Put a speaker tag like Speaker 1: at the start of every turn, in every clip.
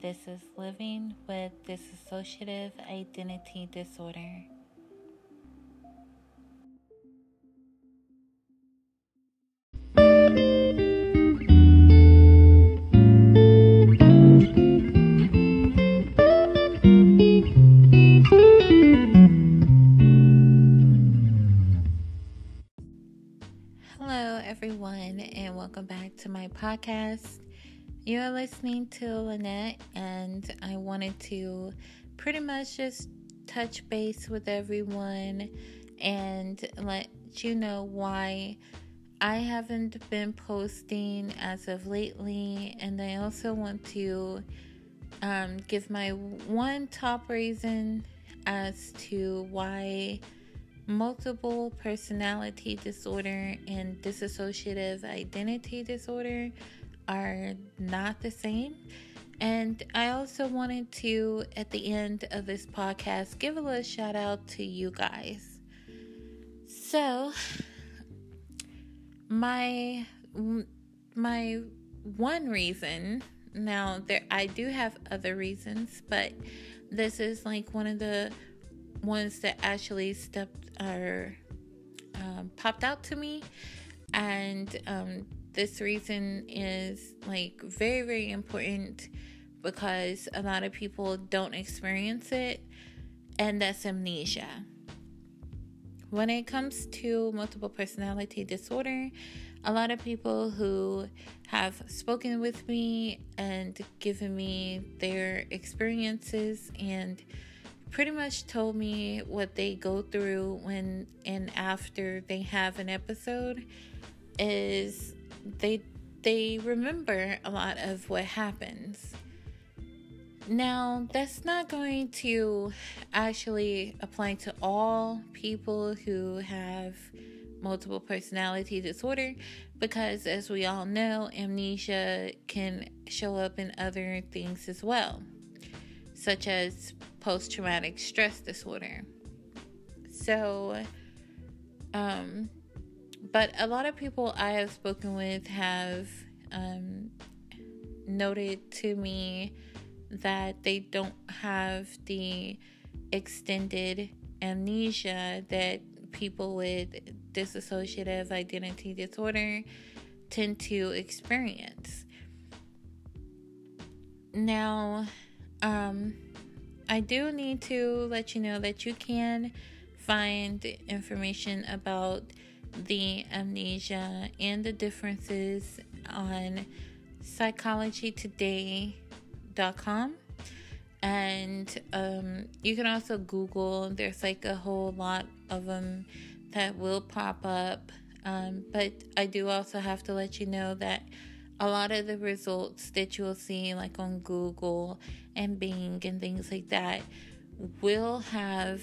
Speaker 1: this is Living with Dissociative Identity Disorder. Hello, everyone, and welcome back to my podcast. You're listening to Lynette, and I wanted to pretty much just touch base with everyone and let you know why I haven't been posting as of lately. And I also want to um, give my one top reason as to why multiple personality disorder and dissociative identity disorder are not the same. And I also wanted to, at the end of this podcast, give a little shout out to you guys. So, my my one reason now there I do have other reasons, but this is like one of the ones that actually stepped or um, popped out to me, and um, this reason is like very very important because a lot of people don't experience it, and that's amnesia. When it comes to multiple personality disorder, a lot of people who have spoken with me and given me their experiences and pretty much told me what they go through when and after they have an episode is they they remember a lot of what happens. Now, that's not going to actually apply to all people who have multiple personality disorder because as we all know, amnesia can show up in other things as well, such as post traumatic stress disorder. So, um, but a lot of people I have spoken with have um, noted to me that they don't have the extended amnesia that people with dissociative identity disorder tend to experience. Now, um, I do need to let you know that you can find information about the amnesia and the differences on psychologytoday.com and um, you can also google there's like a whole lot of them that will pop up. Um, but i do also have to let you know that a lot of the results that you'll see like on google and Bing and things like that will have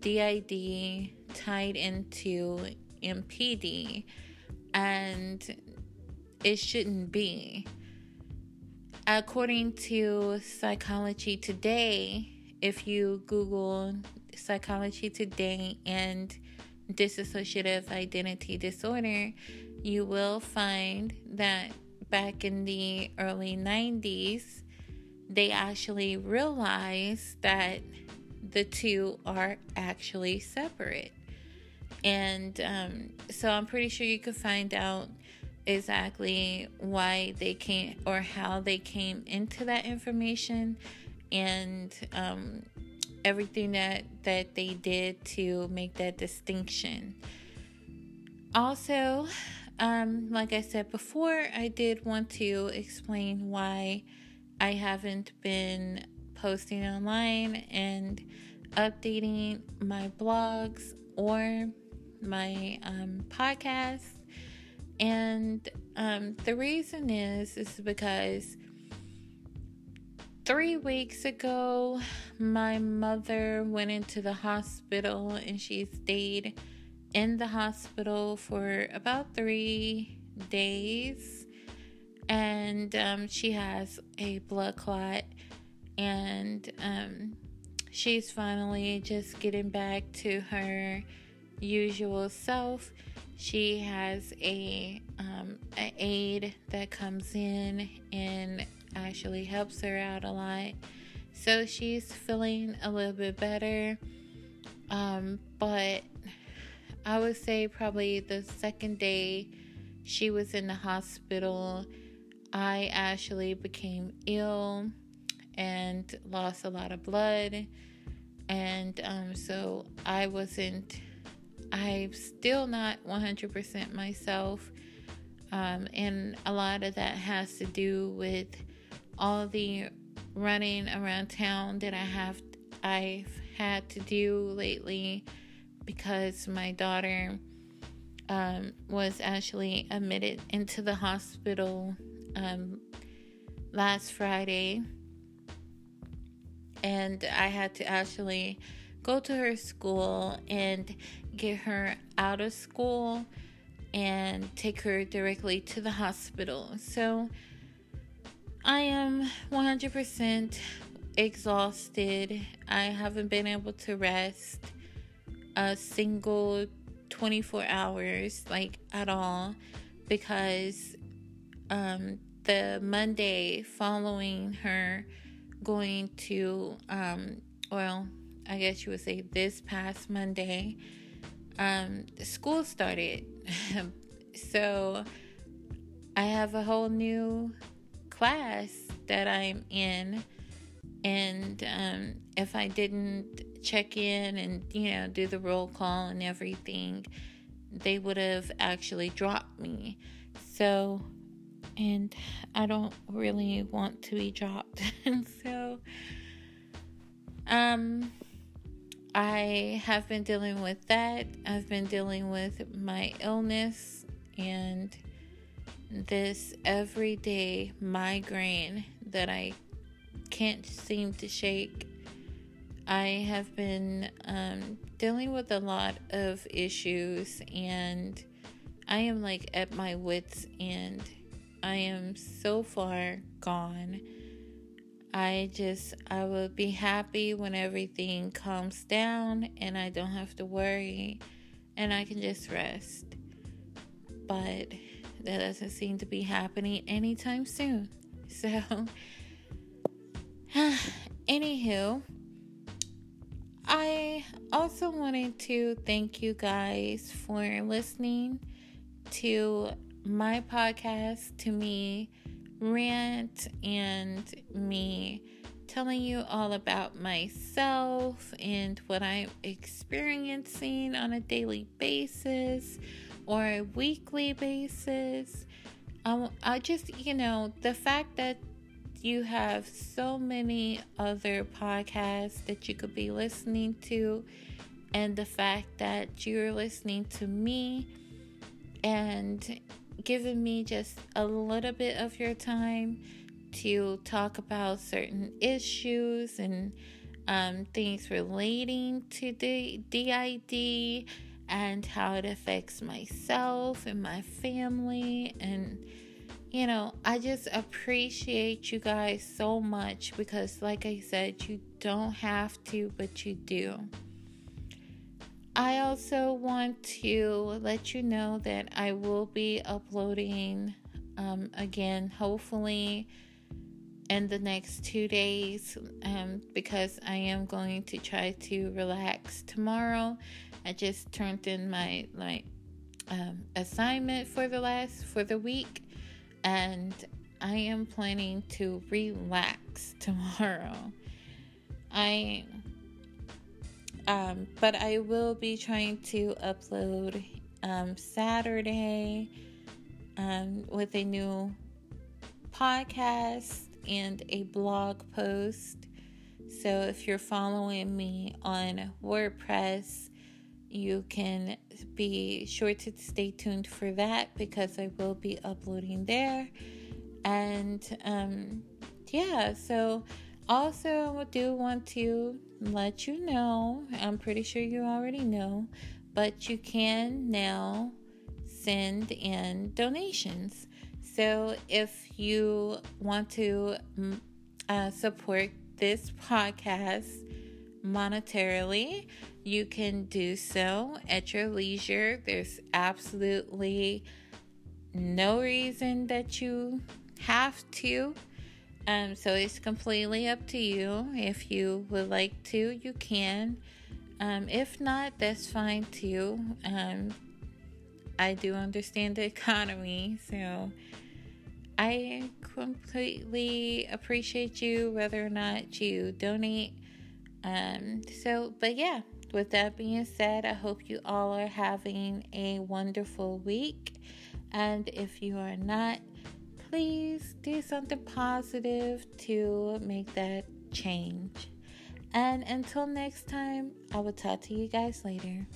Speaker 1: DID tied into MPD and it shouldn't be. According to Psychology Today, if you Google Psychology Today and dissociative identity disorder, you will find that back in the early 90s, they actually realized that the two are actually separate. And um, so I'm pretty sure you could find out exactly why they came or how they came into that information and um, everything that, that they did to make that distinction. Also, um, like I said before, I did want to explain why I haven't been posting online and updating my blogs or my um, podcast. And um, the reason is is because three weeks ago, my mother went into the hospital and she stayed in the hospital for about three days and um, she has a blood clot and um, she's finally just getting back to her usual self she has a um, an aide that comes in and actually helps her out a lot. So she's feeling a little bit better. Um, but I would say probably the second day she was in the hospital, I actually became ill and lost a lot of blood. And um, so I wasn't, I'm still not 100% myself. Um, and a lot of that has to do with all the running around town that I have I've had to do lately because my daughter um, was actually admitted into the hospital um, last Friday. And I had to actually go to her school and get her out of school and take her directly to the hospital. So I am 100% exhausted. I haven't been able to rest a single 24 hours, like at all, because um, the Monday following her going to, um, well, I guess you would say this past Monday, um, school started. so I have a whole new class that I'm in and um, if I didn't check in and you know do the roll call and everything, they would have actually dropped me. So, and I don't really want to be dropped. so, um, I have been dealing with that. I've been dealing with my illness and this everyday migraine that I can't seem to shake. I have been um, dealing with a lot of issues, and I am like at my wits' end. I am so far gone. I just, I will be happy when everything calms down and I don't have to worry and I can just rest. But that doesn't seem to be happening anytime soon. So, Anywho, I also wanted to thank you guys for listening to my podcast, to me rant, and me telling you all about myself and what I'm experiencing on a daily basis or a weekly basis. Um, I just, you know, the fact that you have so many other podcasts that you could be listening to, and the fact that you're listening to me and giving me just a little bit of your time to talk about certain issues and um, things relating to the DID and how it affects myself and my family and you know, I just appreciate you guys so much because, like I said, you don't have to, but you do. I also want to let you know that I will be uploading um, again, hopefully in the next two days, um, because I am going to try to relax tomorrow. I just turned in my like um, assignment for the last for the week and I am planning to relax tomorrow. I um but I will be trying to upload um Saturday um with a new podcast and a blog post. So if you're following me on WordPress, you can be sure to stay tuned for that because I will be uploading there. And um, yeah, so also do want to let you know, I'm pretty sure you already know, but you can now send in donations. So if you want to mm, uh, support this podcast, monetarily, you can do so at your leisure. There's absolutely no reason that you have to. Um, so it's completely up to you. If you would like to, you can. Um, if not, that's fine too. Um, I do understand the economy, so I completely appreciate you whether or not you donate. Um, so, but yeah, with that being said, I hope you all are having a wonderful week. And if you are not, please do something positive to make that change. And until next time, I will talk to you guys later.